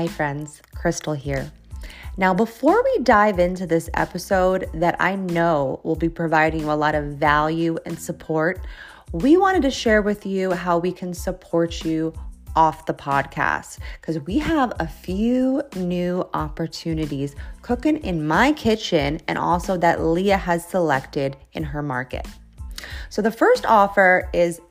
Hi, friends. Crystal here. Now, before we dive into this episode that I know will be providing you a lot of value and support, we wanted to share with you how we can support you off the podcast because we have a few new opportunities cooking in my kitchen and also that Leah has selected in her market. So, the first offer is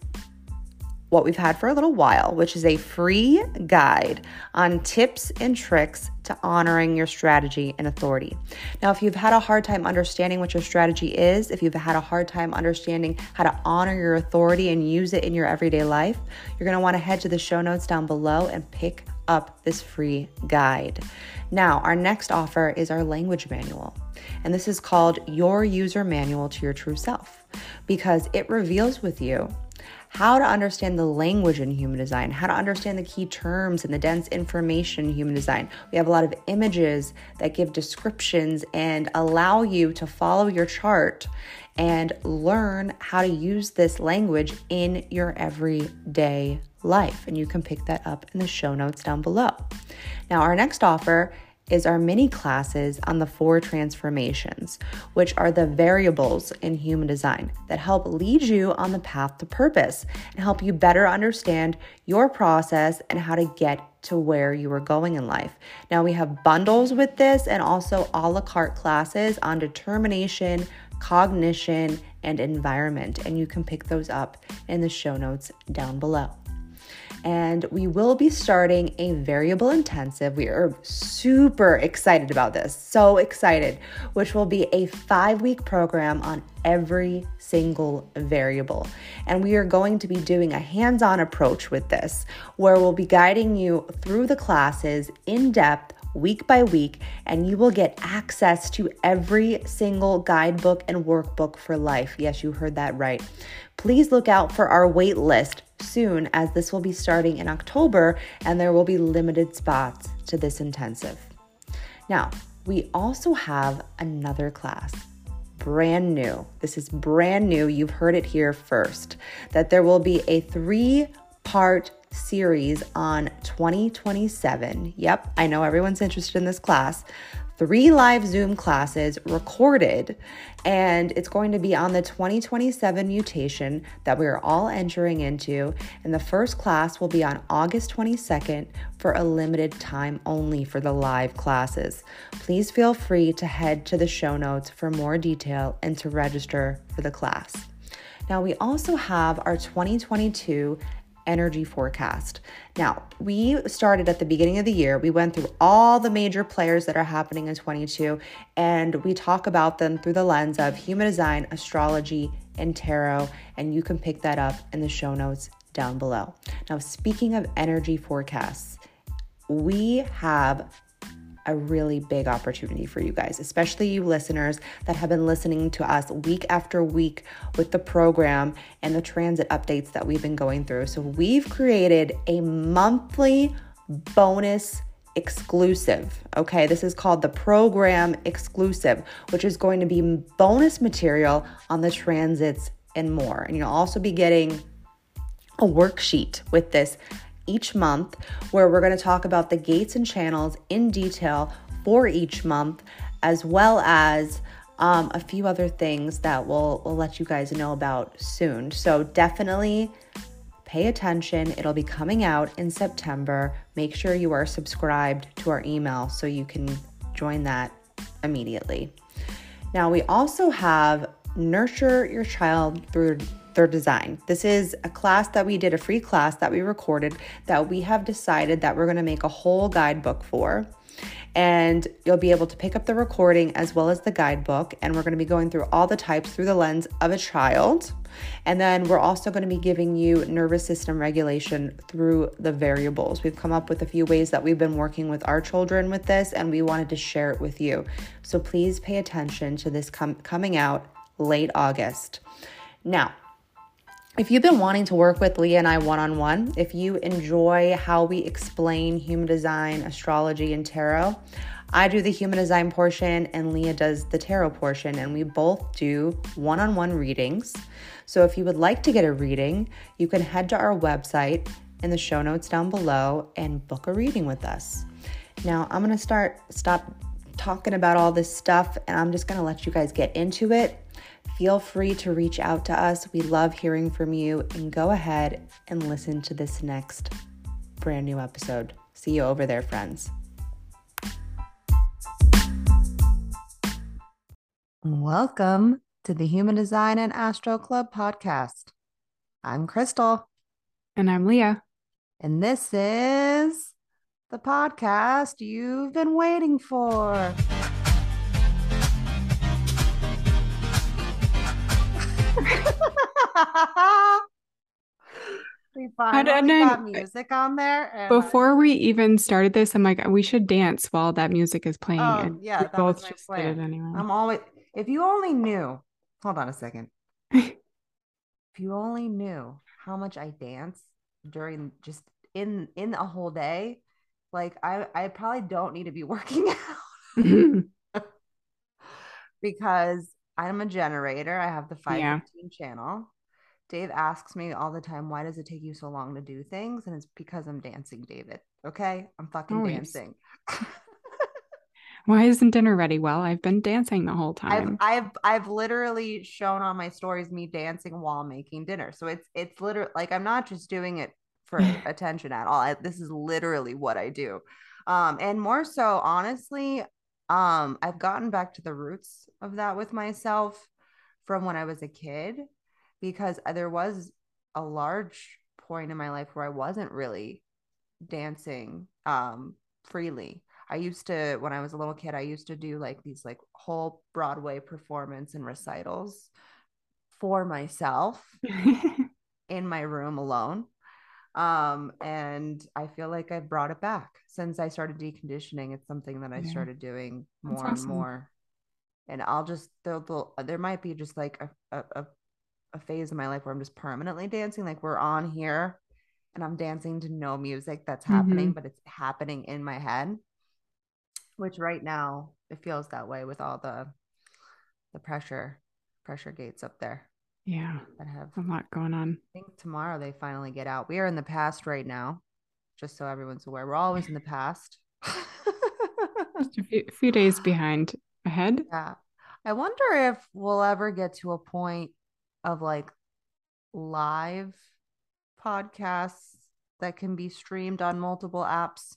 what we've had for a little while, which is a free guide on tips and tricks to honoring your strategy and authority. Now, if you've had a hard time understanding what your strategy is, if you've had a hard time understanding how to honor your authority and use it in your everyday life, you're want to head to the show notes down below and pick up this free guide. Now, our next offer is our language manual, and this is called Your User Manual to Your True Self because it reveals with you how to understand the language in human design, how to understand the key terms and the dense information in human design. We have a lot of images that give descriptions and allow you to follow your chart and learn how to use this language in your everyday life. And you can pick that up in the show notes down below. Now, our next offer is our mini classes on the four transformations, which are the variables in human design that help lead you on the path to purpose and help you better understand your process and how to get to where you are going in life. Now, we have bundles with this and also a la carte classes on determination, cognition, and environment, and you can pick those up in the show notes down below and we will be starting a variable intensive. We are super excited about this, so excited, which will be a five week program on every single variable. And we are going to be doing a hands on approach with this, where we'll be guiding you through the classes in depth week by week, and you will get access to every single guidebook and workbook for life. Yes, you heard that right. Please look out for our wait list soon, as this will be starting in October and there will be limited spots to this intensive. Now, we also have another class brand new. This is brand new. You've heard it here first that there will be a three part series on 2027. Yep, I know everyone's interested in this class three live Zoom classes recorded, and it's going to be on the 2027 mutation that we are all entering into. And the first class will be on August 22nd for a limited time only for the live classes. Please feel free to head to the show notes for more detail and to register for the class. Now, we also have our 2022 energy forecast. Now, we started at the beginning of the year. We went through all the major players that are happening in 22 and we talk about them through the lens of human design, astrology, and tarot, and you can pick that up in the show notes down below. Now, speaking of energy forecasts, we have a really big opportunity for you guys, especially you listeners that have been listening to us week after week with the program and the transit updates that we've been going through. So, we've created a monthly bonus exclusive. Okay, this is called the program exclusive, which is going to be bonus material on the transits and more. And you'll also be getting a worksheet with this each month where we're going to talk about the gates and channels in detail for each month, as well as um, a few other things that we'll, we'll let you guys know about soon. So definitely pay attention. It'll be coming out in September. Make sure you are subscribed to our email so you can join that immediately. Now, we also have Nurture Your Child Through their design. This is a class that we did, a free class that we recorded that we have decided that we're going to make a whole guidebook for. and you'll be able to pick up the recording as well as the guidebook. And we're going to be going through all the types through the lens of a child. And then we're also going to be giving you nervous system regulation through the variables. We've come up with a few ways that we've been working with our children with this, and we wanted to share it with you. So please pay attention to this com- coming out late August. Now, if you've been wanting to work with Leah and I one on one, if you enjoy how we explain human design, astrology, and tarot, I do the human design portion and Leah does the tarot portion, and we both do one on one readings. So if you would like to get a reading, you can head to our website in the show notes down below and book a reading with us. Now, I'm to start stop talking about all this stuff and I'm just to let you guys get into it. Feel free to reach out to us. We love hearing from you and go ahead and listen to this next brand new episode. See you over there, friends. Welcome to the Human Design and Astro Club podcast. I'm Crystal. And I'm Leah. And this is the podcast you've been waiting for. we got music on there. before we even started this, I'm like, we should dance while that music is playing. Oh, and yeah, we both just plan. did it anyway. I'm always. If you only knew, hold on a second. if you only knew how much I dance during just in in a whole day, like I I probably don't need to be working out because I'm a generator. I have the 515 yeah. channel. Dave asks me all the time, why does it take you so long to do things? And it's because I'm dancing, David. Okay. I'm fucking Always. dancing. why isn't dinner ready? Well, I've been dancing the whole time. I've, I've I've literally shown on my stories me dancing while making dinner. So it's it's literally like I'm not just doing it for attention at all. I, this is literally what I do. Um, and more so, honestly, um, I've gotten back to the roots of that with myself from when I was a kid because there was a large point in my life where I wasn't really dancing um freely. I used to when I was a little kid, I used to do like these like whole Broadway performance and recitals for myself in my room alone. Um, and I feel like I've brought it back since I started deconditioning. It's something that I yeah. started doing more awesome. and more. And I'll just there there might be just like a, a a phase in my life where I'm just permanently dancing. Like we're on here and I'm dancing to no music that's happening, mm-hmm. but it's happening in my head. Which right now it feels that way with all the the pressure pressure gates up there. Yeah. That have a lot going on. I think tomorrow they finally get out. We are in the past right now, just so everyone's aware. We're always in the past. just a few, a few days behind ahead. Yeah. I wonder if we'll ever get to a point of like live podcasts that can be streamed on multiple apps,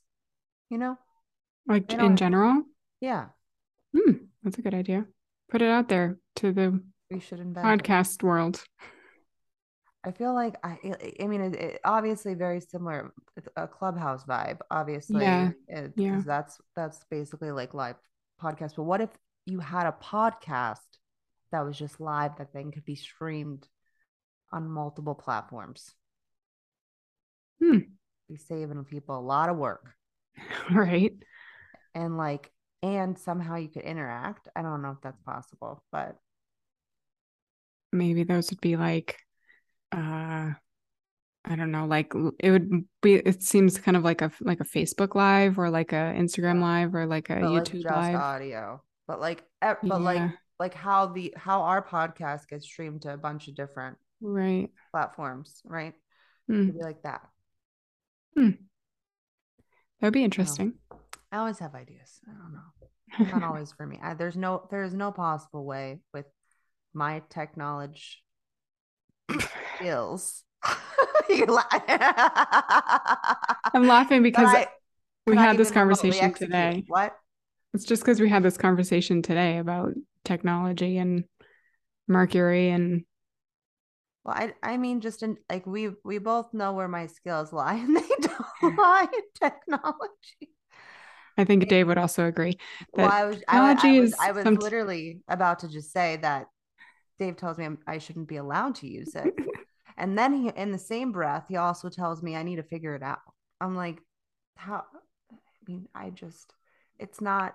you know? Like in general? Yeah. Hmm, that's a good idea. Put it out there to the we should invent podcast it. world. I feel like I I mean it, it, obviously very similar a clubhouse vibe obviously yeah. It, yeah. that's that's basically like live podcast but what if you had a podcast that was just live that then could be streamed on multiple platforms. Hmm. Be saving people a lot of work. Right. And like, and somehow you could interact. I don't know if that's possible, but maybe those would be like, uh, I don't know, like it would be. It seems kind of like a like a Facebook live or like a Instagram live or like a but YouTube like live audio, but like, but yeah. like like how the how our podcast gets streamed to a bunch of different right platforms, right? Mm. It'd be like that. Hmm. That would be interesting. I always have ideas. I don't know. Not always for me. I, there's no there's no possible way with my technology skills. I'm laughing because I, we had this conversation today. What? It's just because we had this conversation today about technology and Mercury and well, I I mean just in like we we both know where my skills lie and they don't lie in technology. I think Dave would also agree. That well, I was, technology I, I was, I was some... literally about to just say that Dave tells me I'm, I should not be allowed to use it. and then he, in the same breath, he also tells me I need to figure it out. I'm like, how? I mean, I just, it's not,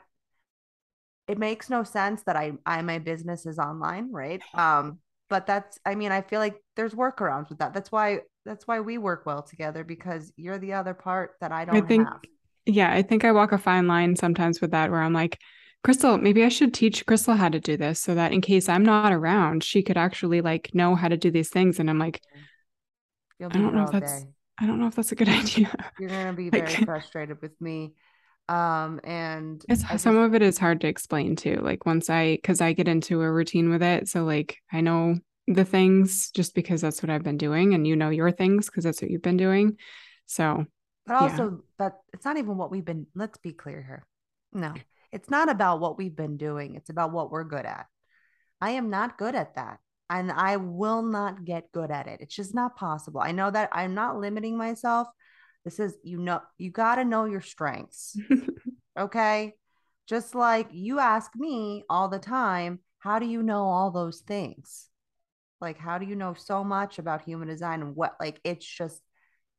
it makes no sense that I, I, my business is online, right? Um, but that's, I mean, I feel like there's workarounds with that. That's why, that's why we work well together because you're the other part that I don't I think, have. Yeah. I think I walk a fine line sometimes with that where I'm like, Crystal, maybe I should teach Crystal how to do this so that in case I'm not around, she could actually like know how to do these things. And I'm like, I don't know if that's day. I don't know if that's a good idea. You're gonna be very like, frustrated with me. Um and it's just, some of it is hard to explain too. Like once I because I get into a routine with it. So like I know the things just because that's what I've been doing and you know your things because that's what you've been doing. So but also yeah. that it's not even what we've been let's be clear here. No it's not about what we've been doing, it's about what we're good at. I am not good at that. And I will not get good at it. It's just not possible. I know that I'm not limiting myself. This is, you know, you got to know your strengths. okay. Just like you ask me all the time, how do you know all those things? Like, how do you know so much about human design and what, like, it's just,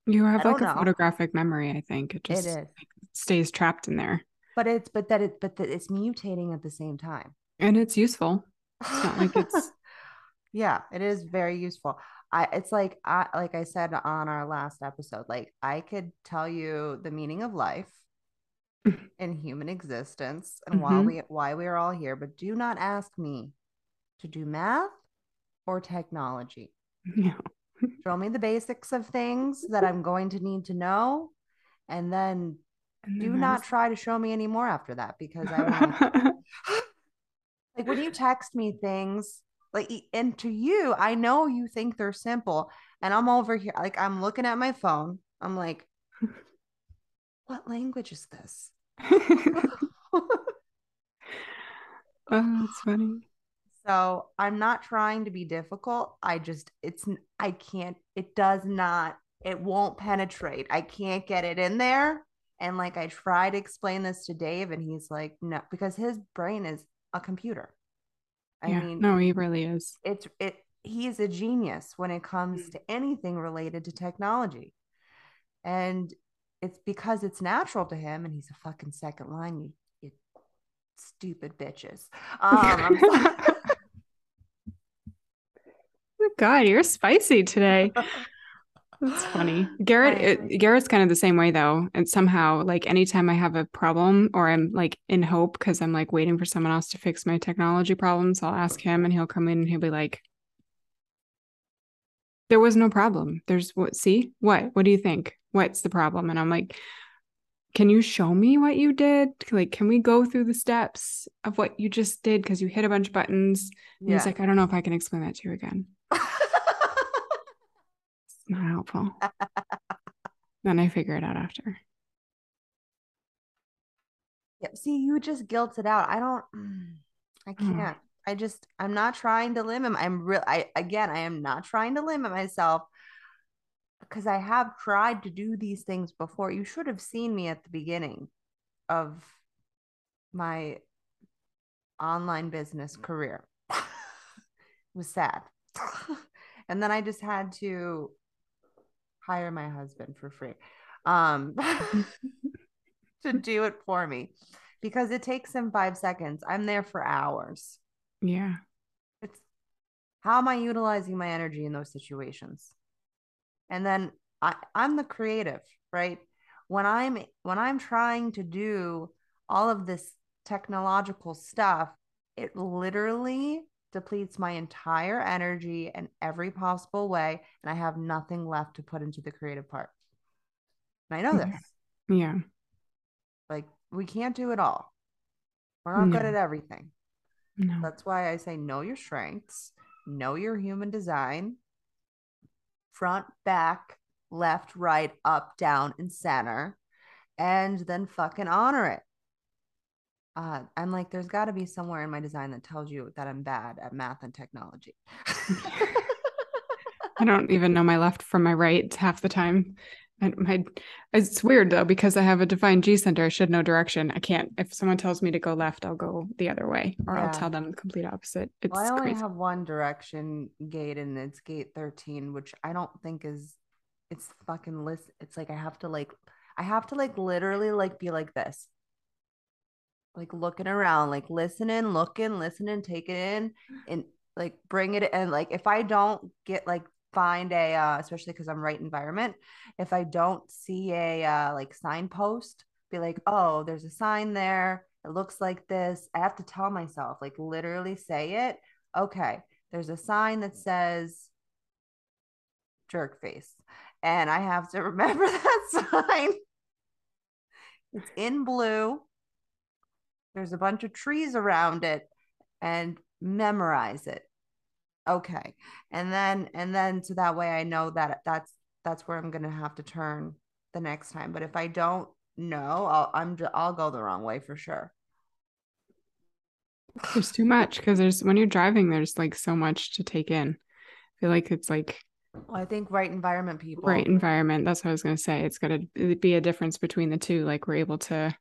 you have like a know. photographic memory, I think. It just it stays trapped in there but it's but that it but that it's mutating at the same time and it's useful it's not like it's yeah it is very useful i it's like i like i said on our last episode like i could tell you the meaning of life in human existence and mm-hmm. why we why we are all here but do not ask me to do math or technology no. show me the basics of things that i'm going to need to know and then do not try to show me anymore after that because I like when you text me things like and to you, I know you think they're simple. And I'm over here, like I'm looking at my phone. I'm like, what language is this? oh, that's funny. So I'm not trying to be difficult. I just, it's, I can't, it does not, it won't penetrate. I can't get it in there. And like I try to explain this to Dave, and he's like, no, because his brain is a computer. I yeah, mean, no, he really is. It's it. He's a genius when it comes mm. to anything related to technology, and it's because it's natural to him, and he's a fucking second line. You, you stupid bitches. Um, God, you're spicy today. That's funny. Garrett it, Garrett's kind of the same way though. And somehow like anytime I have a problem or I'm like in hope because I'm like waiting for someone else to fix my technology problems, I'll ask him and he'll come in and he'll be like there was no problem. There's what see? What? What do you think? What's the problem? And I'm like can you show me what you did? Like, can we go through the steps of what you just did? Because you hit a bunch of buttons. And yeah. he's like, I don't know if I can explain that to you again. not helpful. then I figure it out after. Yep. See, you just guilt it out. I don't. I can't. Mm. I just. I'm not trying to limit. I'm real. I again. I am not trying to limit myself because I have tried to do these things before. You should have seen me at the beginning of my online business career. it was sad. and then I just had to hire my husband for free um, to do it for me because it takes him five seconds. I'm there for hours. Yeah. It's how am I utilizing my energy in those situations? And then I, I'm the creative, right? When I'm when I'm trying to do all of this technological stuff, it literally depletes my entire energy in every possible way and i have nothing left to put into the creative part. And i know this. Yeah. Like we can't do it all. We're not no. good at everything. No. that's why i say know your strengths know your human design front back left right up down and center and then fucking honor it uh, I'm like, there's got to be somewhere in my design that tells you that I'm bad at math and technology. I don't even know my left from my right half the time. And my it's weird though because I have a defined G center. I should know direction. I can't. If someone tells me to go left, I'll go the other way, or yeah. I'll tell them the complete opposite. It's well, I only crazy. have one direction gate, and it's gate thirteen, which I don't think is. It's fucking list. It's like I have to like, I have to like literally like be like this, like looking around, like listening, looking, listening, take it in, and like bring it. in. like if I don't get like find a uh, especially because i'm right environment if i don't see a uh, like signpost be like oh there's a sign there it looks like this i have to tell myself like literally say it okay there's a sign that says jerk face and i have to remember that sign it's in blue there's a bunch of trees around it and memorize it. Okay. And then and then so that way i know that that's that's where i'm gonna have to turn the next time. But if i don't know i'll i'm i'll go the wrong way for sure. There's too much because there's when you're driving there's like so much to take in. I feel like it's like well, i think right environment people right environment that's what i was going to say. It's got to be a difference between the two like we're able to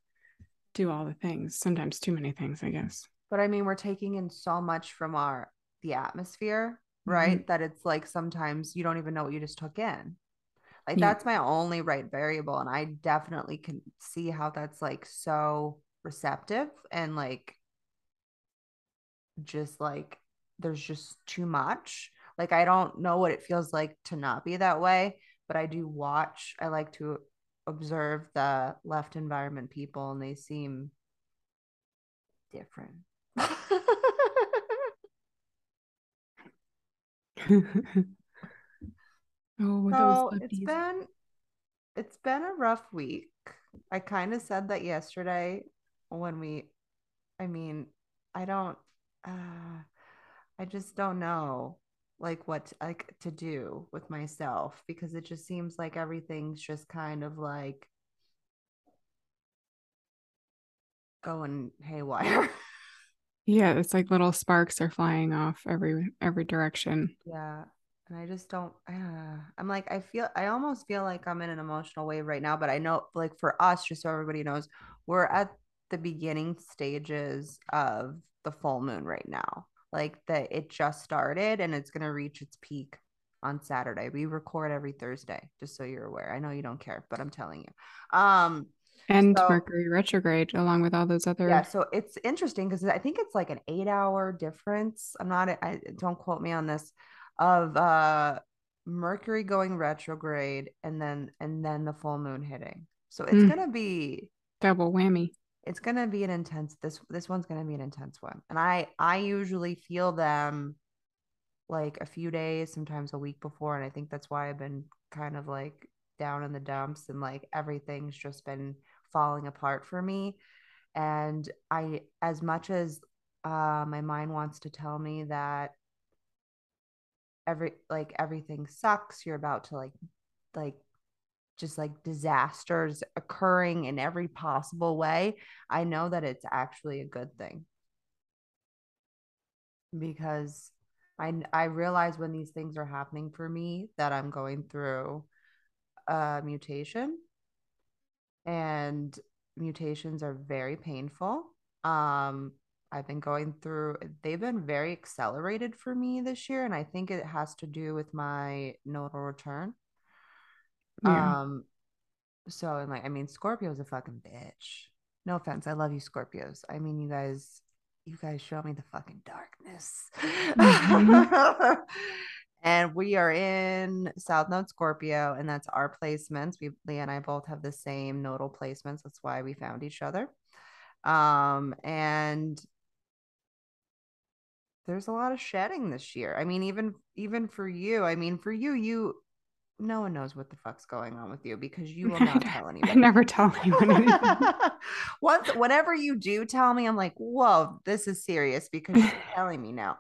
do all the things sometimes too many things i guess but i mean we're taking in so much from our the atmosphere, right? Mm-hmm. That it's like sometimes you don't even know what you just took in. Like yeah. that's my only right variable. And I definitely can see how that's like so receptive and like just like there's just too much. Like I don't know what it feels like to not be that way, but I do watch. I like to observe the left environment people and they seem different. oh, so it's been it's been a rough week. I kind of said that yesterday when we I mean, I don't uh I just don't know like what like to do with myself because it just seems like everything's just kind of like going haywire. Yeah, it's like little sparks are flying off every every direction. Yeah. And I just don't uh, I'm like I feel I almost feel like I'm in an emotional wave right now, but I know like for us just so everybody knows, we're at the beginning stages of the full moon right now. Like that it just started and it's going to reach its peak on Saturday. We record every Thursday, just so you're aware. I know you don't care, but I'm telling you. Um and so, Mercury retrograde along with all those other yeah so it's interesting because I think it's like an eight hour difference I'm not I don't quote me on this of uh Mercury going retrograde and then and then the full moon hitting so it's mm. gonna be double whammy it's gonna be an intense this this one's gonna be an intense one and I I usually feel them like a few days sometimes a week before and I think that's why I've been kind of like down in the dumps and like everything's just been falling apart for me and i as much as uh, my mind wants to tell me that every like everything sucks you're about to like like just like disasters occurring in every possible way i know that it's actually a good thing because i i realize when these things are happening for me that i'm going through a mutation and mutations are very painful. Um, I've been going through, they've been very accelerated for me this year. And I think it has to do with my nodal return. Yeah. Um, so, and like, I mean, Scorpio's a fucking bitch. No offense. I love you, Scorpios. I mean, you guys, you guys show me the fucking darkness. Mm-hmm. and we are in South Node Scorpio, and that's our placements. We Leah and I both have the same nodal placements. That's why we found each other. Um, and there's a lot of shedding this year. I mean, even even for you, I mean, for you, you no one knows what the fuck's going on with you because you will not tell anyone. I never tell anyone. Once, whenever you do tell me, I'm like, whoa, this is serious because you're telling me now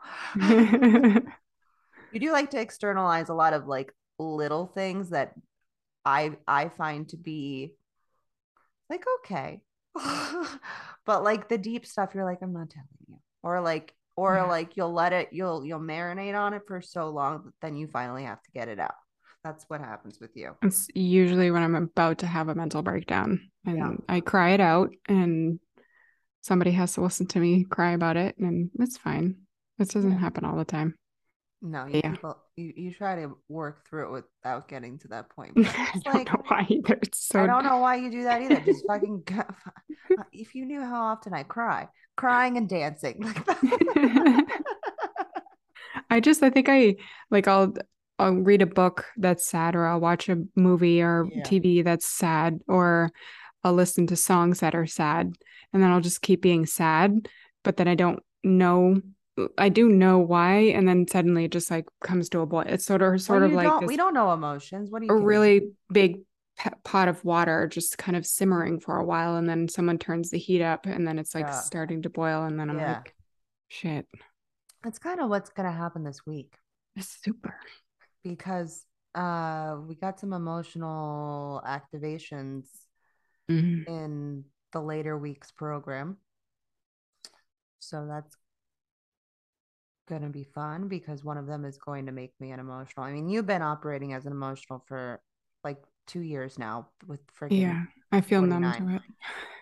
you do like to externalize a lot of like little things that I I find to be like okay. but like the deep stuff you're like I'm not telling you. Or like or yeah. like you'll let it you'll you'll marinate on it for so long that then you finally have to get it out. That's what happens with you. It's usually when I'm about to have a mental breakdown and Yeah. I cry it out and somebody has to listen to me cry about it and it's fine. This doesn't Yeah. happen all the time. No, you Yeah. people, you, you try to work through it without getting to that point. I don't like, know why either. It's so I don't know why you do that either. Just fucking go. Uh, if you knew how often I cry, crying and dancing. I just I think I like I'll I'll read a book that's sad or I'll watch a movie or Yeah. TV that's sad or I'll listen to songs that are sad and then I'll just keep being sad but then I don't know I do know why and then suddenly it just like comes to a boil. It's sort of sort Well, of like this we don't know emotions. What do you think? a really big pot of water just kind of simmering for a while and then someone turns the heat up and then it's like Yeah. starting to boil and then I'm Yeah. like shit. That's kind of what's gonna happen this week It's super. Because uh we got some emotional activations Mhm. in the later weeks program. So that's going to be fun because one of them is going to make me an emotional. I mean, you've been operating as an emotional for like two years now with freaking Yeah, I feel numb to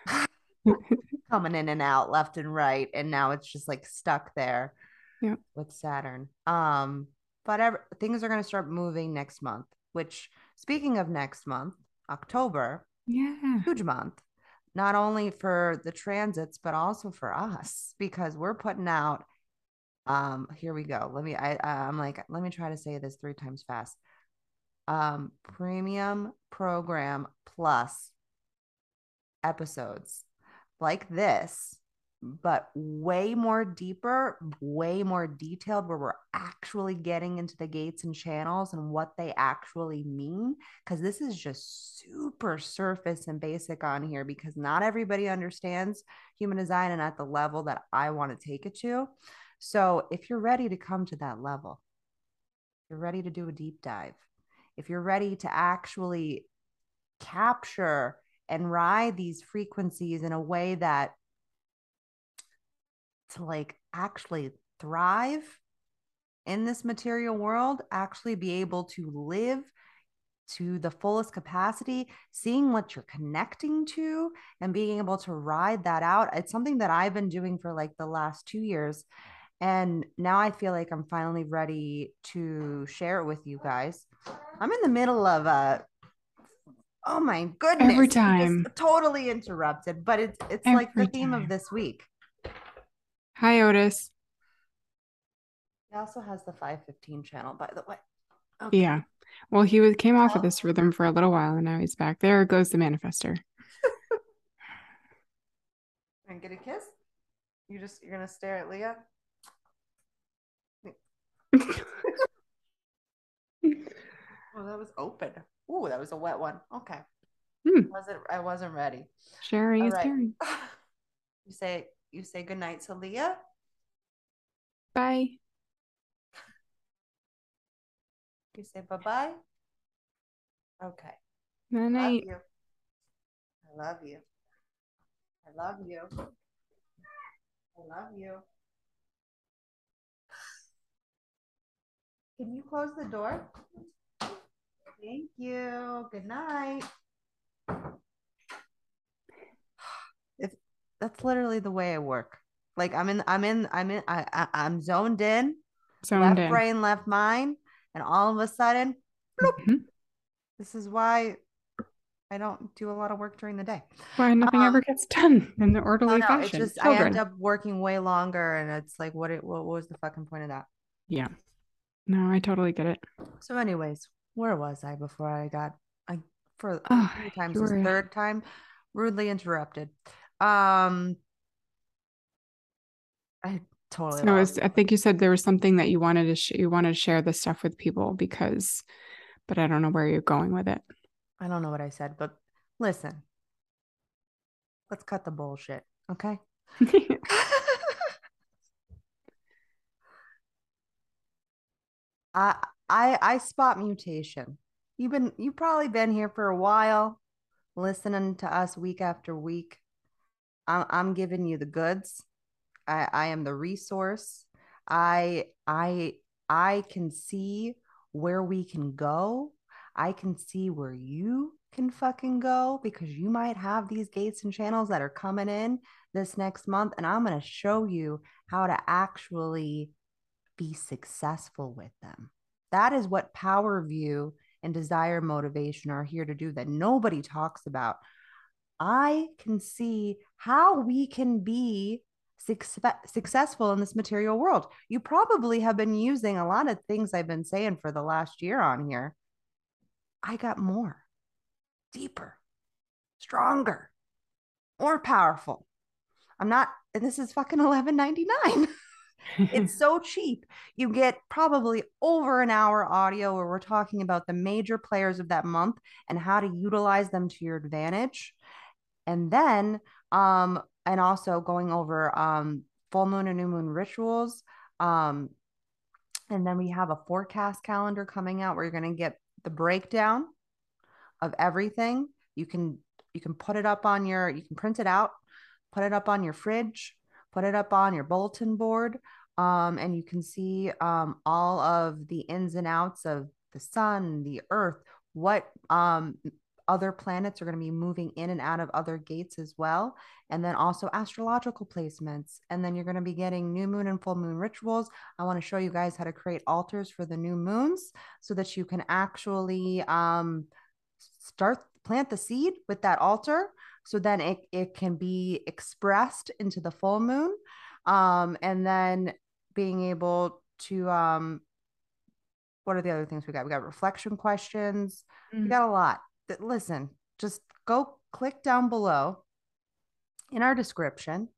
it. coming in and out left and right. And now it's just like stuck there Yep. with Saturn. Um, but ev- things are going to start moving next month, which speaking of next month, October, Yeah. huge month not only for the transits but also for us because we're putting out um here we go let me i I- i'm like let me try to say this three times fast um premium program plus episodes like this but way more deeper way more detailed where we're actually getting into the gates and channels and what they actually mean because this is just super surface and basic on here because not everybody understands human design and at the level that I want to take it to. So if you're ready to come to that level, you're ready to do a deep dive, if you're ready to actually capture and ride these frequencies in a way that to like actually thrive in this material world, actually be able to live to the fullest capacity, seeing what you're connecting to and being able to ride that out. It's something that I've been doing for like the last two years. And now I feel like I'm finally ready to share it with you guys. I'm in the middle of a oh my goodness. Every time. totally interrupted, but it's it's like the Every theme of this week. Hi, Otis. He also has the 515 channel, by the way. Okay. Yeah. Well, he was came off of Oh. this rhythm for a little while and now he's back. There goes the manifester. And get a kiss? You just you're gonna stare at Leah? Oh, that was open. Ooh, that was a wet one. Okay. Hmm. Wasn't I wasn't ready. Sharing All is right. caring. You say you say good night to Leah. Bye. You say bye bye. Okay. Good Love night. you. I love you. I love you. I love you. Can you close the door? Thank you. Good night. That's literally the way I work. Like I'm in, I'm in, I'm in, I, I I'm zoned in, Zoned left in. brain, left mind, and all of a sudden, Mhm. this is why I don't do a lot of work during the day. Why nothing Um, ever gets done in the orderly no, it's fashion. just I end up working way longer, and it's like, what? It, what was the fucking point of that? Yeah. No, I totally get it. So, anyways, where was I before I got I for Oh, three times this third time rudely interrupted. Um, I totally So it's, I think you said there was something that you wanted to sh- you wanted to share this stuff with people because, but I don't know where you're going with it. I don't know what I said, but listen, let's cut the bullshit, okay? I I I spot mutation. You've been you've probably been here for a while, listening to us week after week. I'm I'm giving you the goods. I I am the resource. I I I can see where we can go. I can see where you can fucking go because you might have these gates and channels that are coming in this next month. And I'm going to show you how to actually be successful with them. That is what Power View and Desire Motivation are here to do that nobody talks about. I can see how we can be successful in this material world. You probably have been using a lot of things I've been saying for the last year on here. I got more, deeper, stronger, more powerful. I'm not, and this is fucking 11.99. it's so cheap. You get probably over an hour audio where we're talking about the major players of that month and how to utilize them to your advantage. And then um and also going over um, full moon and new moon rituals. Um, and then we have a forecast calendar coming out where you're going to get the breakdown of everything. You can you can put it up on your you can print it out, put it up on your fridge, put it up on your bulletin board, um, and you can see um, all of the ins and outs of the sun, the earth, what um, other planets are going to be moving in and out of other gates as well. And then also astrological placements. And then you're going to be getting new moon and full moon rituals. I want to show you guys how to create altars for the new moons so that you can actually um, start plant the seed with that altar so then it, it can be expressed into the full moon um, and then being able to um, what are the other things we got we got reflection questions mm. we got a lot listen, just go click down below in our description,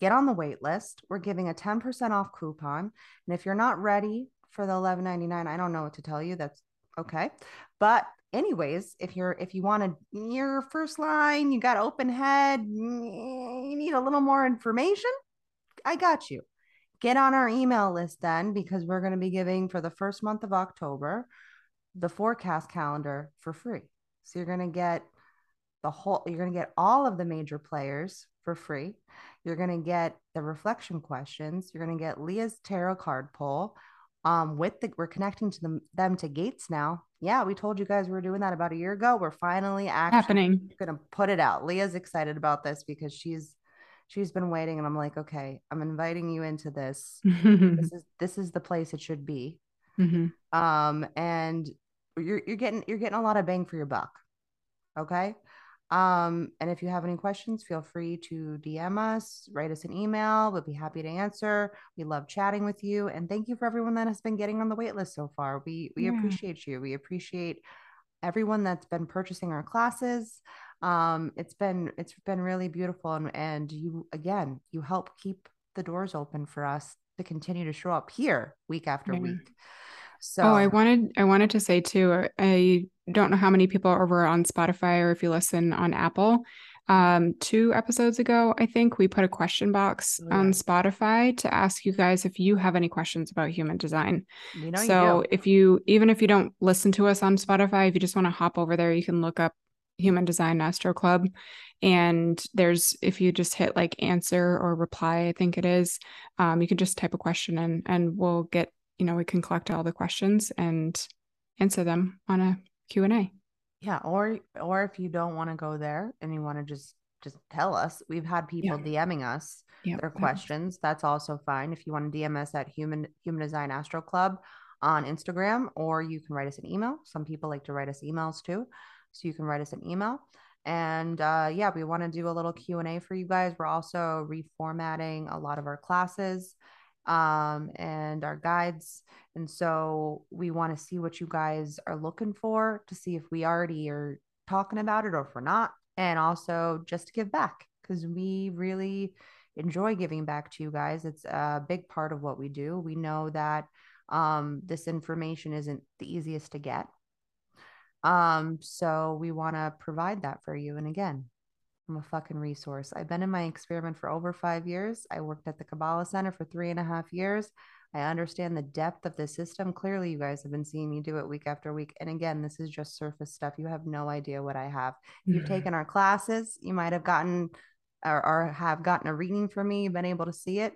get on the wait list. We're giving a 10% off coupon. And if you're not ready for the 11.99, I don't know what to tell you. That's okay. But anyways, if you're if you want to your first line, you got open head, you need a little more information, I got you. Get on our email list then because we're going to be giving for the first month of October the forecast calendar for free. So you're going to get the whole, you're going to get all of the major players for free. You're going to get the reflection questions. You're going to get Leah's tarot card pull. Um, with the, we're connecting to them, them to gates now. Yeah, we told you guys we were doing that about a year ago. We're finally actually happening. Going to put it out. Leah's excited about this because she's she's been waiting, and I'm like, okay, I'm inviting you into this. this is this is the place it should be. Mm-hmm. Um, and you're you're getting you're getting a lot of bang for your buck. Okay. Um, and if you have any questions, feel free to DM us, write us an email. We'll be happy to answer. We love chatting with you. And thank you for everyone that has been getting on the wait list so far. We we yeah. appreciate you. We appreciate everyone that's been purchasing our classes. Um, it's been it's been really beautiful and, and you again, you help keep the doors open for us to continue to show up here week after yeah. week. So Oh, I wanted I wanted to say too, I don't know how many people are over on Spotify or if you listen on Apple. Um, two episodes ago, I think we put a question box oh, yeah. on Spotify to ask you guys if you have any questions about human design. You know so you if you even if you don't listen to us on Spotify, if you just want to hop over there, you can look up Human Design Astro Club. And there's if you just hit like answer or reply, I think it is, um, you can just type a question in and we'll get you know we can collect all the questions and answer them on a q&a yeah or or if you don't want to go there and you want to just just tell us we've had people yeah. dming us yep. their questions that's also fine. If you want to dm us at human human design astro club on instagram or you can write us an email. Some people like to write us emails too so you can write us an email. And uh, yeah we want to do a little q&a for you guys. We're also reformatting a lot of our classes um, and our guides. And so we want to see what you guys are looking for to see if we already are talking about it or if we're not. And also just to give back because we really enjoy giving back to you guys. It's a big part of what we do. We know that um, this information isn't the easiest to get. Um, so we want to provide that for you. And again, I'm a fucking resource. I've been in my experiment for over five years. I worked at the Kabbalah Center for three and a half years. I understand the depth of the system. Clearly, you guys have been seeing me do it week after week. And again, this is just surface stuff. You have no idea what I have. If you've taken our classes, you might have gotten or, or, have gotten a reading from me. You've been able to see it.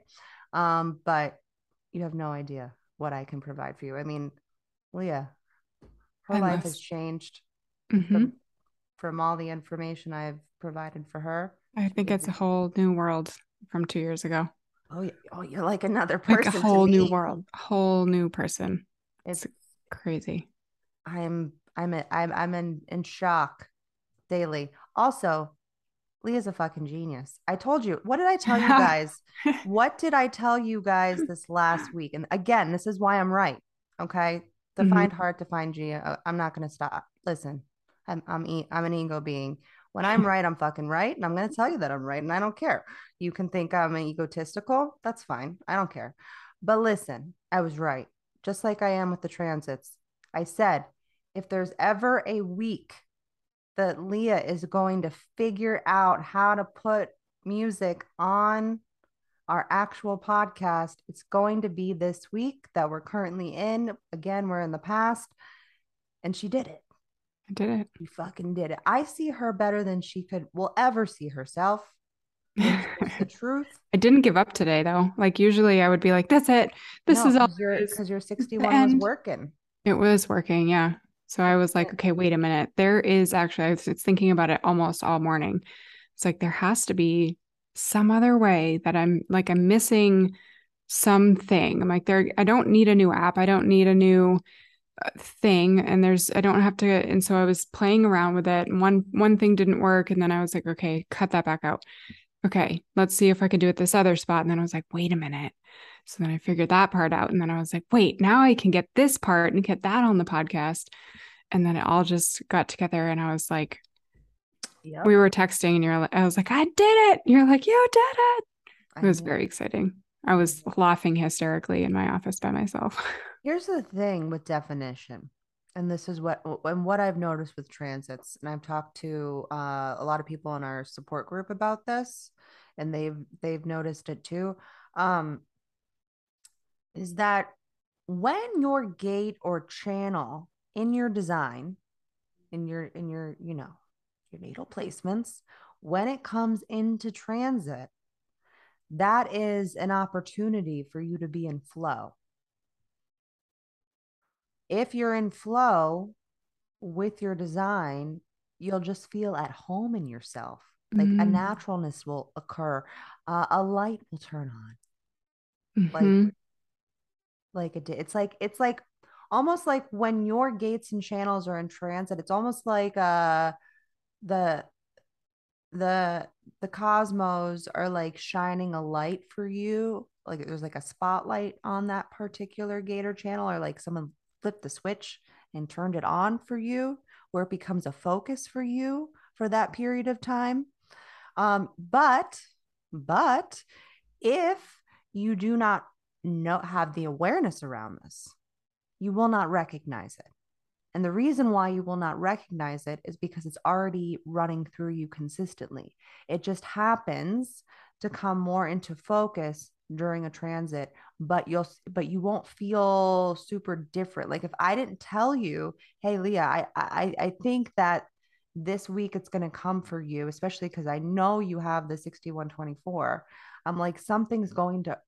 Um, but you have no idea what I can provide for you. I mean, Leah, Her life has changed Mhm. from, from all the information I've provided for her. I think it's a whole new world from two years ago. Oh, yeah. oh, you're like another person. Like a to whole new world, a whole new person. It's Crazy. I'm I'm a, I'm I'm in in shock daily. Also, Leah's a fucking genius. I told you. What did I tell you guys? what did I tell you guys this last week? And again, this is why I'm right. Okay, to Mhm. find heart, to find Gia. uh, I'm not gonna stop. Listen, I'm I'm e- I'm an ego being. When I'm right, I'm fucking right, and I'm gonna tell you that I'm right, and I don't care. You can think I'm egotistical. That's fine. I don't care. But listen, I was right. Just like I am with the transits. I said, if there's ever a week that Leah is going to figure out how to put music on our actual podcast, it's going to be this week that we're currently in. Again, we're in the past. And she did it. I did it. She fucking did it. I see her better than she could will ever see herself. The truth. I didn't give up today though. Like usually I would be like, that's it. This No, is all 'cause your it is." because your 61 was working. It was working, yeah. So I was like, okay, wait a minute. There is actually, I was thinking about it almost all morning. It's like there has to be some other way that I'm like I'm missing something. I'm like there. I don't need a new app. I don't need a new thing. And there's I don't have to. And so I was playing around with it. And one one thing didn't work, and then I was like, okay, cut that back out. Okay, let's see if I can do it this other spot. And then I was like, wait a minute. So then I figured that part out. And then I was like, wait, now I can get this part and get that on the podcast. And then it all just got together. And I was like, Yep. we were texting and you're like, I was like, I did it. You're like, you did it. It was very exciting. I was laughing hysterically in my office by myself. Here's the thing with definition, and this is what and what I've noticed with transits, and I've talked to uh, a lot of people in our support group about this, and they've they've noticed it too. Um, is that when your gate or channel in your design, in your in your you know your natal placements, when it comes into transit, that is an opportunity for you to be in flow if you're in flow with your design, you'll just feel at home in yourself. Like a Mm. naturalness will occur, uh, a light will turn on. Like, Mhm. like it, it's like it's like almost like when your gates and channels are in transit. It's almost like uh the the the cosmos are like shining a light for you. Like there's like a spotlight on that particular gator channel, or like someone flipped the switch and turned it on for you, where it becomes a focus for you for that period of time. Um, but but if you do not know have the awareness around this, you will not recognize it. And the reason why you will not recognize it is because it's already running through you consistently. It just happens to come more into focus during a transit, but you'll but you won't feel super different. Like if I didn't tell you, hey Leah, I I I think that this week it's going to come for you, especially because I know you have the 6124. I'm like, something's going to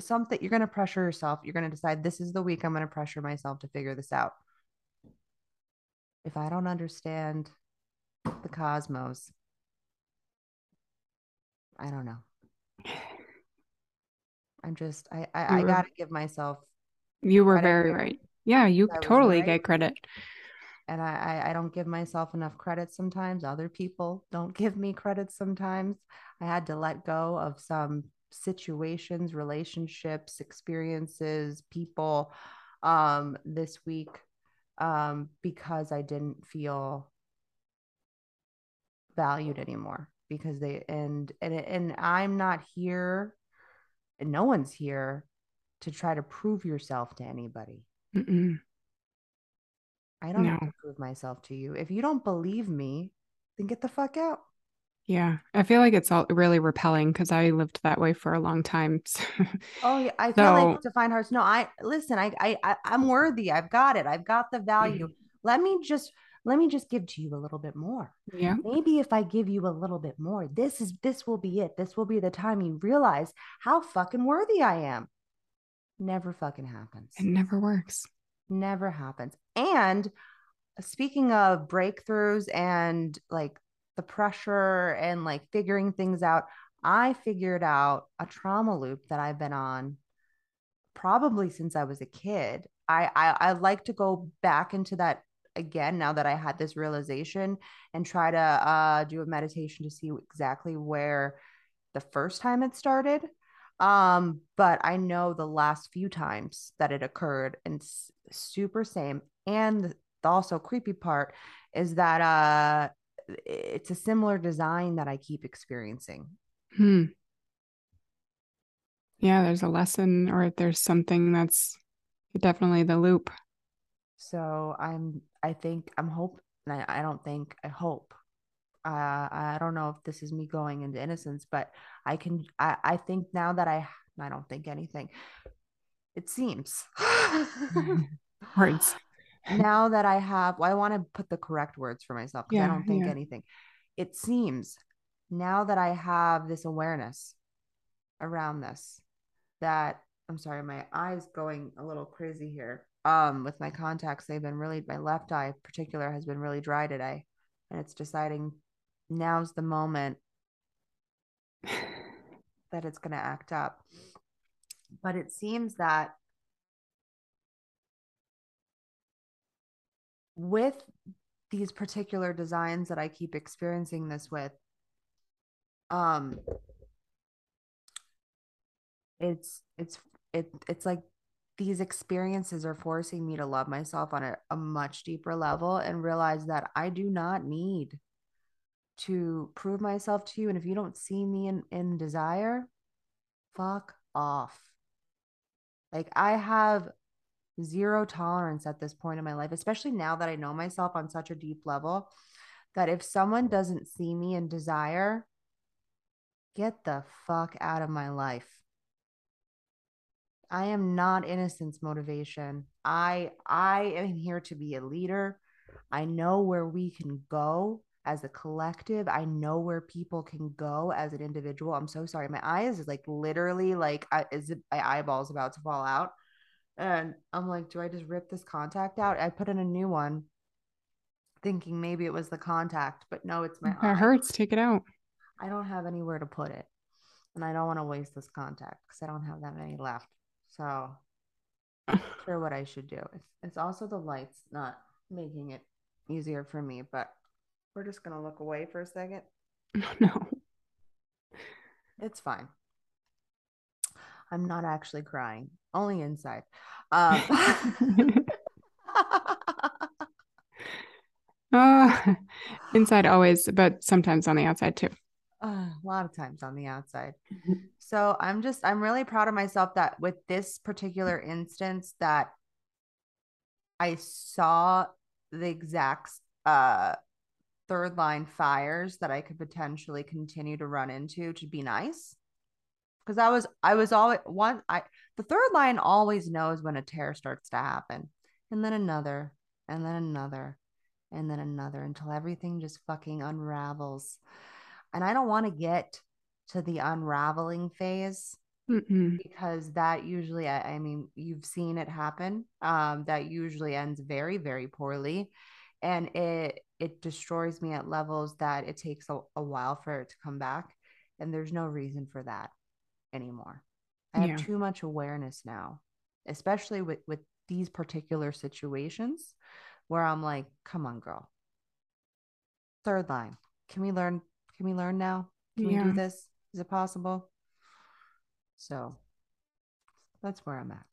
something you're going to pressure yourself. You're going to decide this is the week I'm going to pressure myself to figure this out if I don't understand the cosmos, I don't know. I'm just I I, I were- gotta give myself You were very right. Yeah, you I totally right. get credit. and I, I I don't give myself enough credit sometimes. Other people don't give me credit sometimes. I had to let go of some situations, relationships, experiences, people um this week um because I didn't feel valued anymore because they and and and I'm not here and no one's here to try to prove yourself to anybody. Mm-mm. I don't have to prove myself to you. If you don't believe me, then get the fuck out. Yeah, I feel like it's all really repelling because I lived that way for a long time. Oh yeah, I feel like to find hearts. No, I listen. I, I, I, I'm worthy. I've got it. I've got the value. Mm-hmm. Let me just, let me just give to you a little bit more. yeah, Maybe if I give you a little bit more, this is, this will be it. This will be the time you realize how fucking worthy I am. Never fucking happens. it never works. Never happens. And speaking of breakthroughs and like the pressure and like figuring things out, I figured out a trauma loop that I've been on probably since I was a kid. I I, I like to go back into that again now that I had this realization and try to uh, do a meditation to see exactly where the first time it started. Um, but I know the last few times that it occurred and super same. And the also creepy part is that uh it's a similar design that I keep experiencing. Hmm. Yeah, there's a lesson or there's something that's definitely the loop. So I'm I think I'm hope I, I don't think I hope uh, I don't know if this is me going into innocence, but I can, I, I think now that I, I don't think anything. It seems. Words. now that I have, well, I want to put the correct words for myself because yeah, I don't think yeah. anything. It seems now that I have this awareness around this, that I'm sorry, my eyes going a little crazy here. Um, with my contacts, they've been really, my left eye in particular has been really dry today, and it's deciding now's the moment that it's going to act up. But it seems that with these particular designs that I keep experiencing this with, um, it's it's it it's like these experiences are forcing me to love myself on a, a much deeper level and realize that I do not need to prove myself to you. And if you don't see me in, in desire, fuck off. Like I have zero tolerance at this point in my life, especially now that I know myself on such a deep level that if someone doesn't see me in desire, get the fuck out of my life. I am not innocence motivation. I I am here to be a leader. I know where we can go as a collective. I know where people can go as an individual. I'm so sorry. My eyes is like literally like I, is it, my eyeballs about to fall out. And I'm like, do I just rip this contact out? I put in a new one thinking maybe it was the contact, but no, it's my It eye. hurts. Take it out. I don't have anywhere to put it. And I don't want to waste this contact because I don't have that many left. So sure what I should do. It's, it's also the lights not making it easier for me, but we're just going to look away for a second. No. It's fine. I'm not actually crying, only inside. Um, uh, inside always, but sometimes on the outside too. Uh, a lot of times on the outside. Mm-hmm. So I'm just, I'm really proud of myself that with this particular instance that I saw the exact uh third line fires that I could potentially continue to run into to be nice. Because I was, I was always one, I, the third line always knows when a tear starts to happen, and then another, and then another, and then another until everything just fucking unravels. And I don't want to get to the unraveling phase Mm-mm. because that usually, I, I, mean, you've seen it happen. Um, that usually ends very, very poorly. And it it destroys me at levels that it takes a, a while for it to come back. And there's no reason for that anymore. I have too much awareness now especially with with these particular situations where i'm like come on girl. Third line. Can we learn can we learn now can yeah. we do this is it possible so that's where i'm at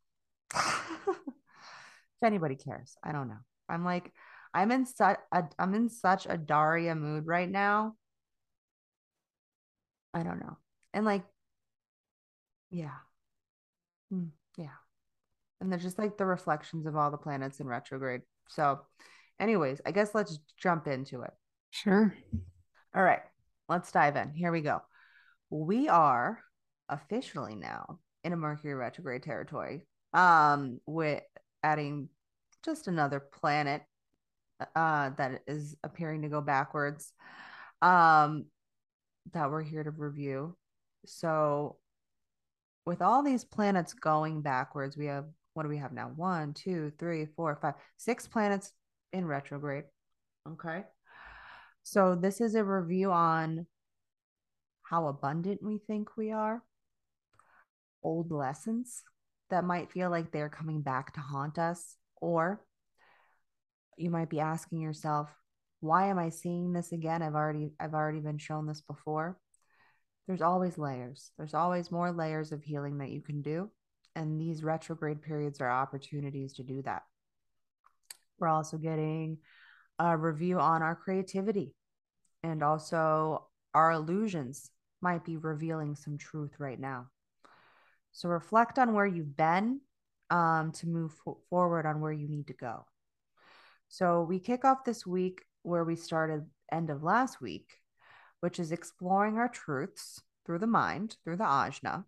if anybody cares i don't know i'm like I'm in such a I'm in such a Daria mood right now. I don't know. And like yeah. Mm, yeah. And they're just like the reflections of all the planets in retrograde. So, anyways, I guess let's jump into it. Sure. All right. Let's dive in. Here we go. We are officially now in a Mercury retrograde territory. Um, with adding just another planet uh, that is appearing to go backwards um, that we're here to review. So, with all these planets going backwards, we have what do we have now? One, two, three, four, five, six planets in retrograde. Okay. So, this is a review on how abundant we think we are, old lessons that might feel like they're coming back to haunt us, or you might be asking yourself, why am I seeing this again? I've already I've already been shown this before. There's always layers. There's always more layers of healing that you can do, and these retrograde periods are opportunities to do that. We're also getting a review on our creativity and also our illusions might be revealing some truth right now. So reflect on where you've been um, to move forward on where you need to go. So we kick off this week where we started end of last week, which is exploring our truths through the mind, through the ajna.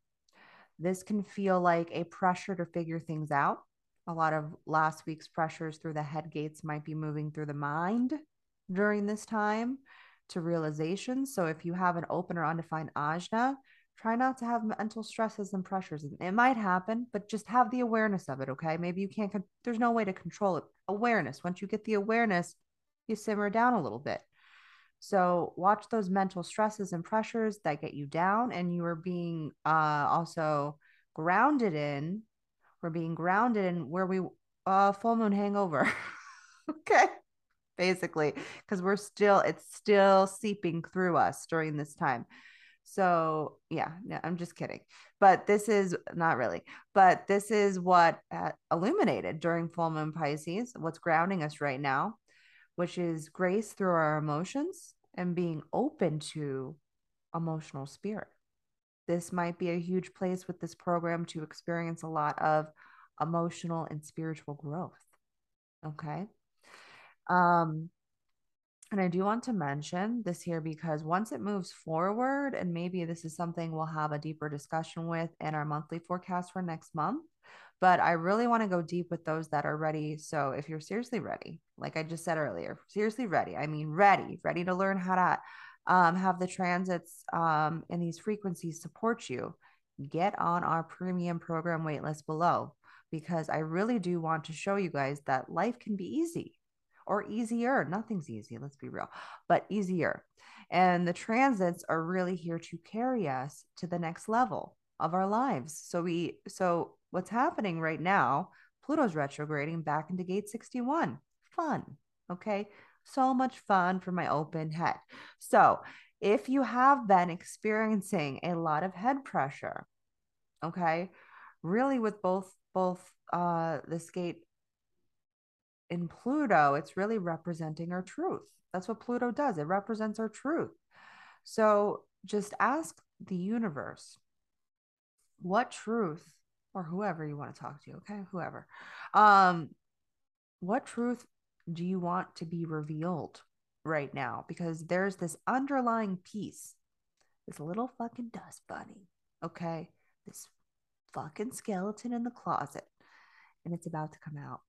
This can feel like a pressure to figure things out. A lot of last week's pressures through the head gates might be moving through the mind during this time to realization. So if you have an open or undefined ajna, try not to have mental stresses and pressures. It might happen, but just have the awareness of it. Okay. Maybe you can't, there's no way to control it. Awareness. Once you get the awareness, you simmer down a little bit. So watch those mental stresses and pressures that get you down, and you are being uh, also grounded in. We're being grounded and where we uh, full moon hangover. okay, basically, because we're still it's still seeping through us during this time. So yeah, no, I'm just kidding. But this is not really. But this is what uh, illuminated during full moon Pisces. What's grounding us right now which is grace through our emotions and being open to emotional spirit. This might be a huge place with this program to experience a lot of emotional and spiritual growth. Okay. Um, and I do want to mention this here because once it moves forward, and maybe this is something we'll have a deeper discussion with in our monthly forecast for next month, but I really want to go deep with those that are ready. So if you're seriously ready, like I just said earlier, seriously ready, I mean, ready, ready to learn how to um, have the transits um, and these frequencies support you, get on our premium program waitlist below because I really do want to show you guys that life can be easy or easier. Nothing's easy, let's be real, but easier. And the transits are really here to carry us to the next level of our lives. So we so what's happening right now, Pluto's retrograding back into gate 61. Fun. Okay. So much fun for my open head. So, if you have been experiencing a lot of head pressure, okay, really with both both uh this gate in Pluto, it's really representing our truth. That's what Pluto does. It represents our truth. So just ask the universe, what truth or whoever you want to talk to, okay? Whoever. Um what truth do you want to be revealed right now? Because there's this underlying piece. This little fucking dust bunny, okay? This fucking skeleton in the closet and it's about to come out.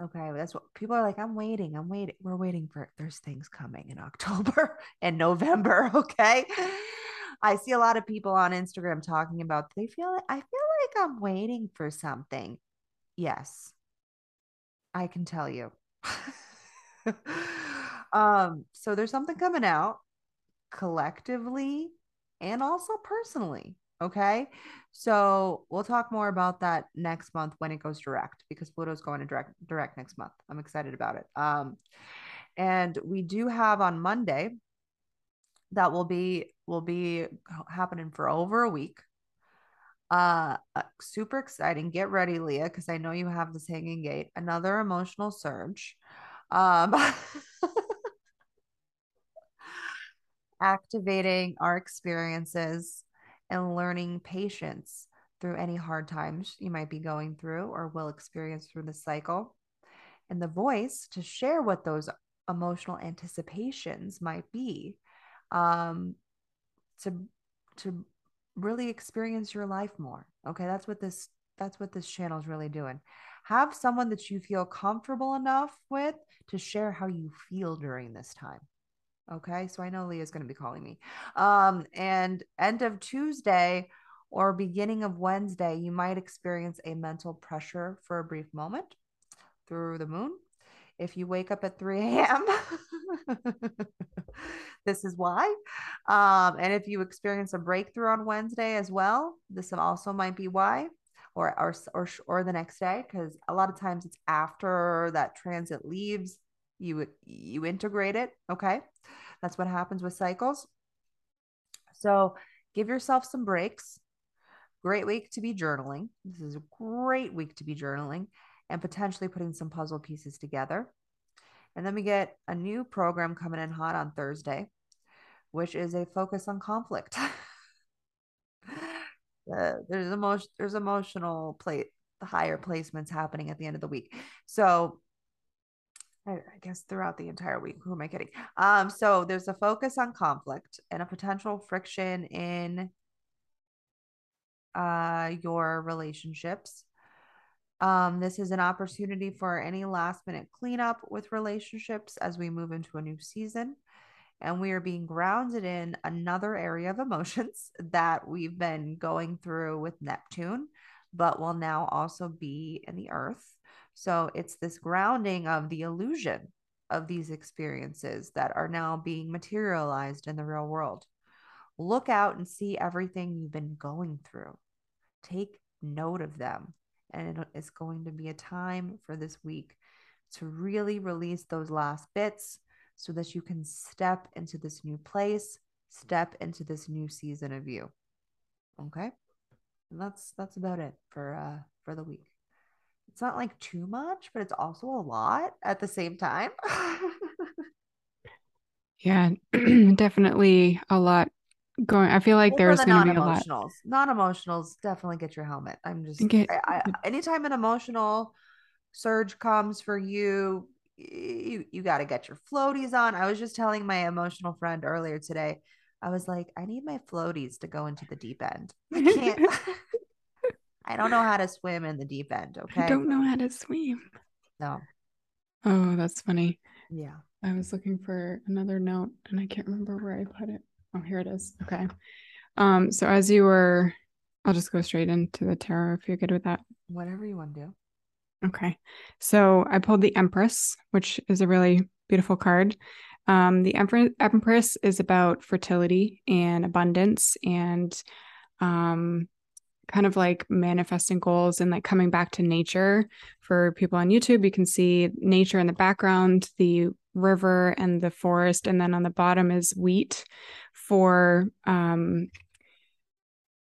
Okay, that's what people are like. I'm waiting. I'm waiting. We're waiting for it. There's things coming in October and November. Okay. I see a lot of people on Instagram talking about they feel I feel like I'm waiting for something. Yes. I can tell you. um so there's something coming out collectively and also personally, okay? So we'll talk more about that next month when it goes direct because Pluto's going to direct direct next month. I'm excited about it. Um and we do have on Monday that will be will be happening for over a week. Uh, uh super exciting. Get ready, Leah, because I know you have this hanging gate. Another emotional surge. Um, activating our experiences and learning patience through any hard times you might be going through or will experience through the cycle. And the voice to share what those emotional anticipations might be um, to to really experience your life more. Okay, that's what this that's what this channel is really doing. Have someone that you feel comfortable enough with to share how you feel during this time. Okay, so I know Leah's going to be calling me. Um, and end of Tuesday or beginning of Wednesday, you might experience a mental pressure for a brief moment through the moon If you wake up at 3 a.m., this is why. Um, and if you experience a breakthrough on Wednesday as well, this also might be why. Or, or, or, or the next day, because a lot of times it's after that transit leaves, you you integrate it. Okay, that's what happens with cycles. So give yourself some breaks. Great week to be journaling. This is a great week to be journaling and potentially putting some puzzle pieces together. And then we get a new program coming in hot on Thursday, which is a focus on conflict. uh, there's emotion, there's emotional plate, the higher placements happening at the end of the week. So I, I guess throughout the entire week. Who am I kidding? Um, so there's a focus on conflict and a potential friction in uh your relationships um, this is an opportunity for any last minute cleanup with relationships as we move into a new season. And we are being grounded in another area of emotions that we've been going through with Neptune, but will now also be in the earth. So it's this grounding of the illusion of these experiences that are now being materialized in the real world. Look out and see everything you've been going through. Take note of them and it's going to be a time for this week to really release those last bits so that you can step into this new place, step into this new season of you. Okay? And that's that's about it for uh for the week. It's not like too much, but it's also a lot at the same time. yeah, definitely a lot going. I feel like there's the going to be a lot. Non-emotionals definitely get your helmet. I'm just get, I, I, anytime an emotional surge comes for you, you you got to get your floaties on. I was just telling my emotional friend earlier today. I was like, I need my floaties to go into the deep end. I can't. I don't know how to swim in the deep end. Okay. I don't know how to swim. No. Oh, that's funny. Yeah. I was looking for another note and I can't remember where I put it. Oh, here it is. Okay. Um, so as you were, I'll just go straight into the tarot if you're good with that. Whatever you want to do. Okay. So I pulled the Empress, which is a really beautiful card. Um, the Empress, Empress is about fertility and abundance and um, kind of like manifesting goals and like coming back to nature. For people on YouTube, you can see nature in the background, the river and the forest. And then on the bottom is wheat for um,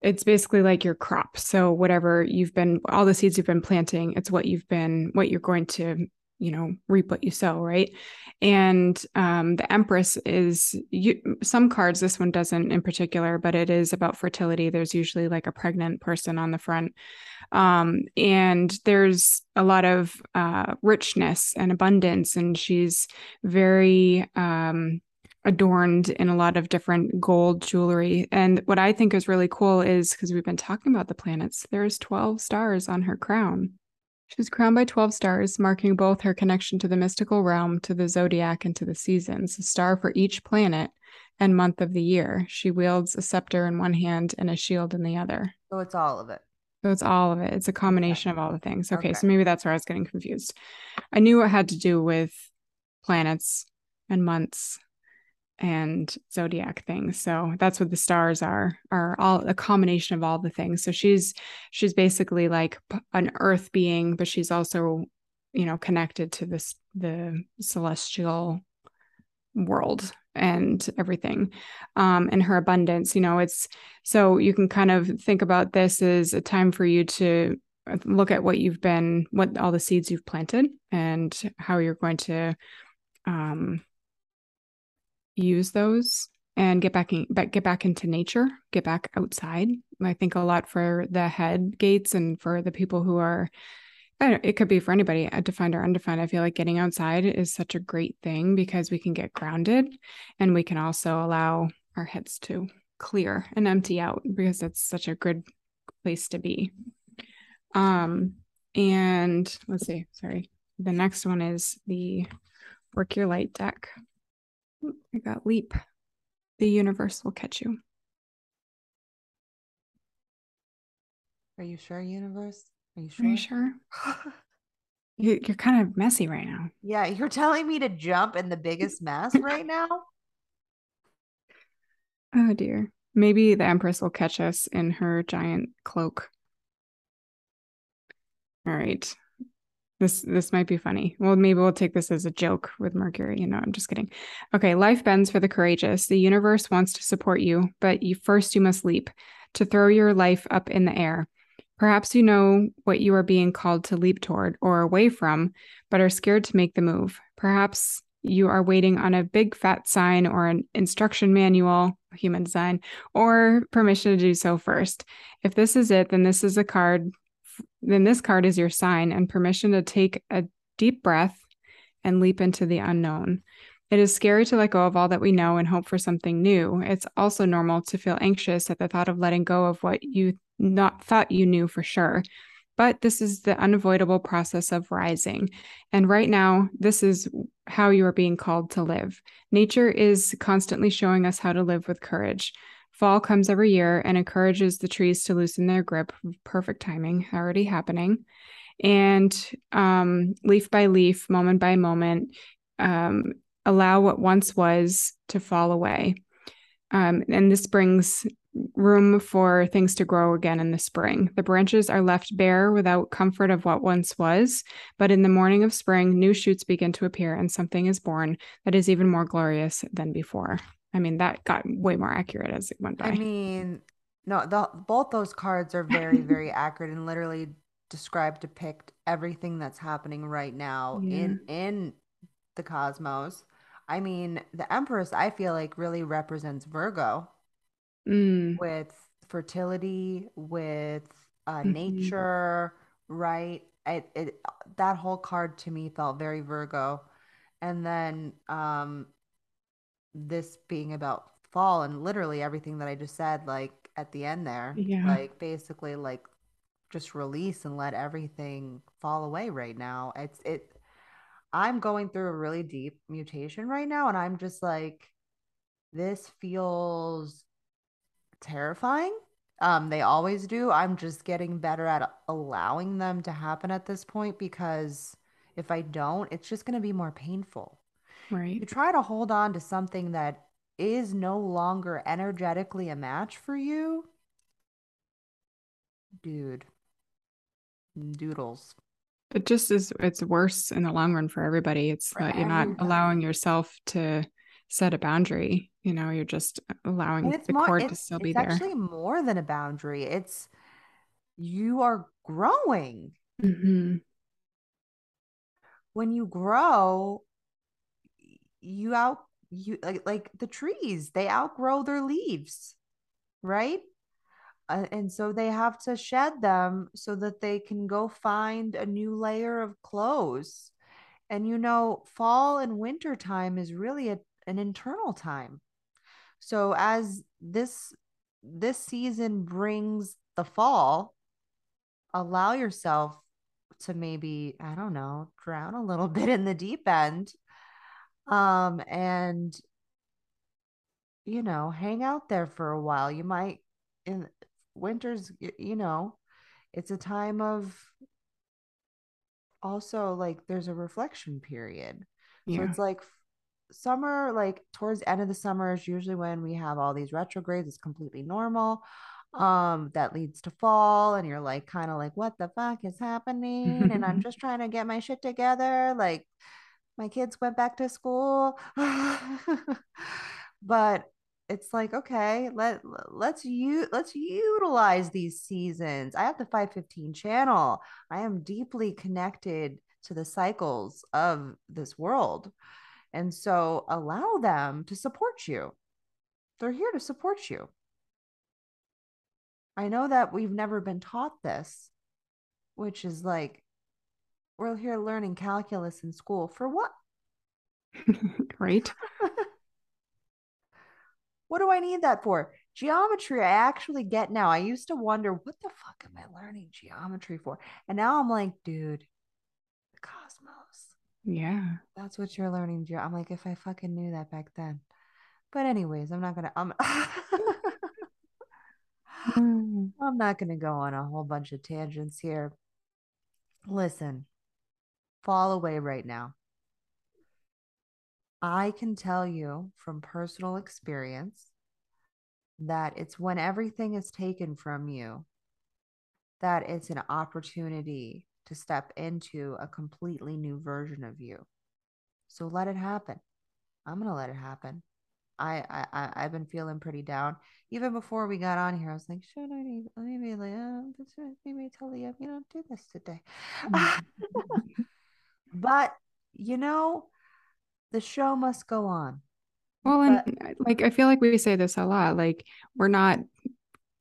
it's basically like your crop. So whatever you've been, all the seeds you've been planting, it's what you've been, what you're going to, you know, reap what you sow, right? And um, the Empress is you, some cards. This one doesn't in particular, but it is about fertility. There's usually like a pregnant person on the front, um, and there's a lot of uh, richness and abundance, and she's very um, adorned in a lot of different gold jewelry. And what I think is really cool is because we've been talking about the planets, there's 12 stars on her crown. She's crowned by 12 stars, marking both her connection to the mystical realm, to the zodiac, and to the seasons, a star for each planet and month of the year. She wields a scepter in one hand and a shield in the other. So it's all of it. So it's all of it. It's a combination okay. of all the things. Okay, okay, so maybe that's where I was getting confused. I knew it had to do with planets and months and zodiac things. So that's what the stars are are all a combination of all the things. So she's she's basically like an earth being but she's also you know connected to this the celestial world and everything um and her abundance you know it's so you can kind of think about this as a time for you to look at what you've been what all the seeds you've planted and how you're going to um use those and get back in, get back into nature, get back outside. I think a lot for the head gates and for the people who are it could be for anybody, defined or undefined. I feel like getting outside is such a great thing because we can get grounded and we can also allow our heads to clear and empty out because that's such a good place to be. Um, and let's see, sorry. The next one is the work your light deck. I got leap. The universe will catch you. Are you sure, universe? Are you sure? Are you sure? You, you're kind of messy right now. Yeah, you're telling me to jump in the biggest mess right now? Oh dear. Maybe the Empress will catch us in her giant cloak. All right. This this might be funny. Well, maybe we'll take this as a joke with Mercury. You know, I'm just kidding. Okay, life bends for the courageous. The universe wants to support you, but you first you must leap to throw your life up in the air. Perhaps you know what you are being called to leap toward or away from, but are scared to make the move. Perhaps you are waiting on a big fat sign or an instruction manual, human design, or permission to do so first. If this is it, then this is a card then this card is your sign and permission to take a deep breath and leap into the unknown. It is scary to let go of all that we know and hope for something new. It's also normal to feel anxious at the thought of letting go of what you not thought you knew for sure. But this is the unavoidable process of rising. And right now, this is how you are being called to live. Nature is constantly showing us how to live with courage. Fall comes every year and encourages the trees to loosen their grip. Perfect timing, already happening. And um, leaf by leaf, moment by moment, um, allow what once was to fall away. Um, and this brings room for things to grow again in the spring. The branches are left bare without comfort of what once was, but in the morning of spring, new shoots begin to appear and something is born that is even more glorious than before. I mean, that got way more accurate as it went by. I mean, no, the, both those cards are very, very accurate and literally describe, depict everything that's happening right now yeah. in in the cosmos. I mean, the Empress, I feel like really represents Virgo mm. with fertility, with uh, mm-hmm. nature, right? It, it that whole card to me felt very Virgo. And then um this being about fall and literally everything that I just said, like at the end there, yeah. like basically like just release and let everything fall away right now. It's it I'm going through a really deep mutation right now and I'm just like this feels terrifying. Um they always do. I'm just getting better at allowing them to happen at this point because if I don't, it's just going to be more painful. Right. You try to hold on to something that is no longer energetically a match for you. Dude. Doodles. It just is it's worse in the long run for everybody. It's for that you're not allowing yourself to set a boundary. You know, you're just allowing the more, cord to still be there. It's actually more than a boundary. It's you are growing. Mm-hmm. When you grow, you out you like like the trees they outgrow their leaves right? Uh, and so they have to shed them so that they can go find a new layer of clothes. And you know fall and winter time is really a, an internal time. So as this this season brings the fall allow yourself to maybe i don't know drown a little bit in the deep end um and you know hang out there for a while. You might in winters you know it's a time of also like there's a reflection period. Yeah. so it's like summer like towards the end of the summer is usually when we have all these retrogrades. It's completely normal um that leads to fall and you're like kind of like what the fuck is happening? And i'm just trying to get my shit together like my kids went back to school. But it's like okay let let's you let's utilize these seasons. I have the 515 channel. I am deeply connected to the cycles of this world. And so allow them to support you. They're here to support you. I know that we've never been taught this which is like we're here learning calculus in school for what? right. what do I need that for? Geometry, I actually get now. I used to wonder, what the fuck am I learning geometry for? And now I'm like, dude, the cosmos. Yeah. That's what you're learning. Ge- I'm like, if I fucking knew that back then. But anyways, I'm not gonna I'm mm. I'm not gonna go on a whole bunch of tangents here. Listen, fall away right now. I can tell you from personal experience that it's when everything is taken from you that it's an opportunity to step into a completely new version of you. So let it happen. I'm going to let it happen. I, I I've been feeling pretty down. Even before we got on here, I was like, should I maybe Leah, maybe tell Leah you don't do this today. Mm-hmm. but you know, the show must go on. Well, and but, uh, like I feel like we say this a lot. Like we're not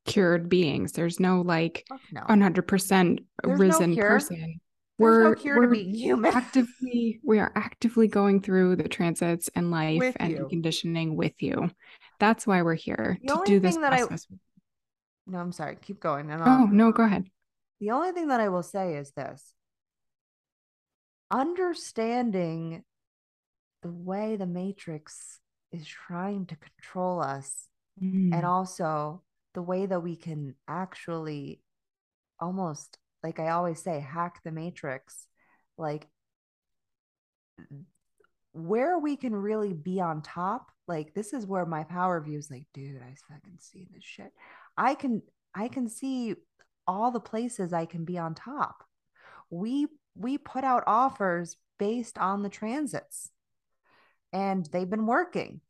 cured beings. There's no like no. 100% risen no person. We're, no we're human. actively we are actively going through the transits and life with and you. conditioning with you. That's why we're here the to do this that process. I, no, I'm sorry. Keep going. And oh, no, go ahead. The only thing that I will say is this. Understanding the way the matrix is trying to control us mm. and also the way that we can actually almost like I always say, hack the matrix, like where we can really be on top. Like this is where my power view is like, dude, I fucking see this shit. I can I can see all the places I can be on top. We we put out offers based on the transits and they've been working.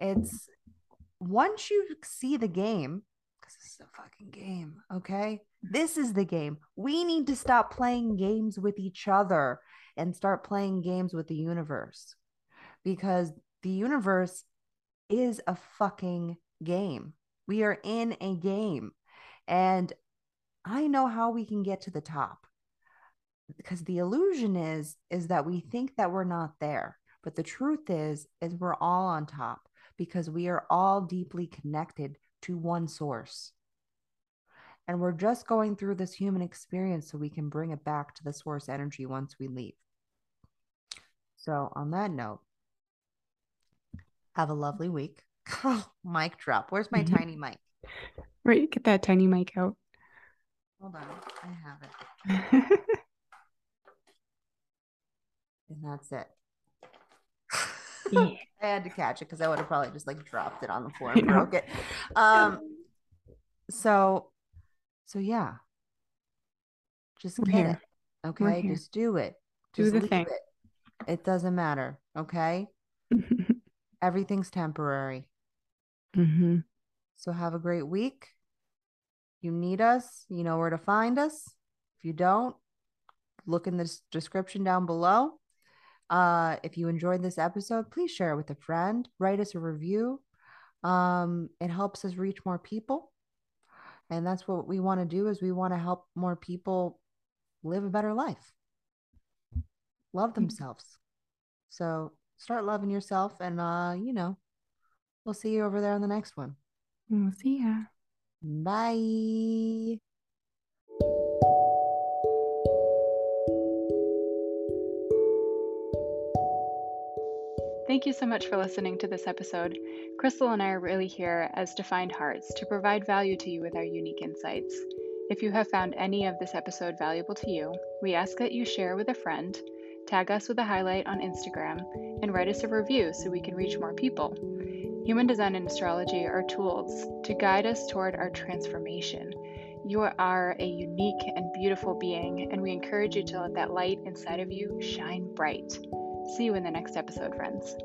It's once you see the game, because this is a fucking game, okay? This is the game. We need to stop playing games with each other and start playing games with the universe because the universe is a fucking game. We are in a game. And I know how we can get to the top because the illusion is is that we think that we're not there but the truth is is we're all on top because we are all deeply connected to one source. And we're just going through this human experience so we can bring it back to the source energy once we leave. So, on that note, have a lovely week. Oh, mic drop. Where's my mm-hmm. tiny mic? Right, get that tiny mic out. Hold on, I have it. and that's it. Yeah. I had to catch it because I would have probably just like dropped it on the floor and broke it. Um, so, so yeah, just We're get here. it. Okay, just do it. Just do the thing. It. it doesn't matter. Okay, everything's temporary. Mm-hmm. So have a great week. You need us. You know where to find us. If you don't, look in the description down below. Uh, if you enjoyed this episode, please share it with a friend, write us a review. Um, it helps us reach more people. And that's what we want to do is we want to help more people live a better life. Love mm-hmm. themselves. So start loving yourself and uh, you know, we'll see you over there on the next one. We'll see ya. Bye. Thank you so much for listening to this episode. Crystal and I are really here as defined hearts to provide value to you with our unique insights. If you have found any of this episode valuable to you, we ask that you share with a friend, tag us with a highlight on Instagram, and write us a review so we can reach more people. Human design and astrology are tools to guide us toward our transformation. You are a unique and beautiful being, and we encourage you to let that light inside of you shine bright. See you in the next episode, friends.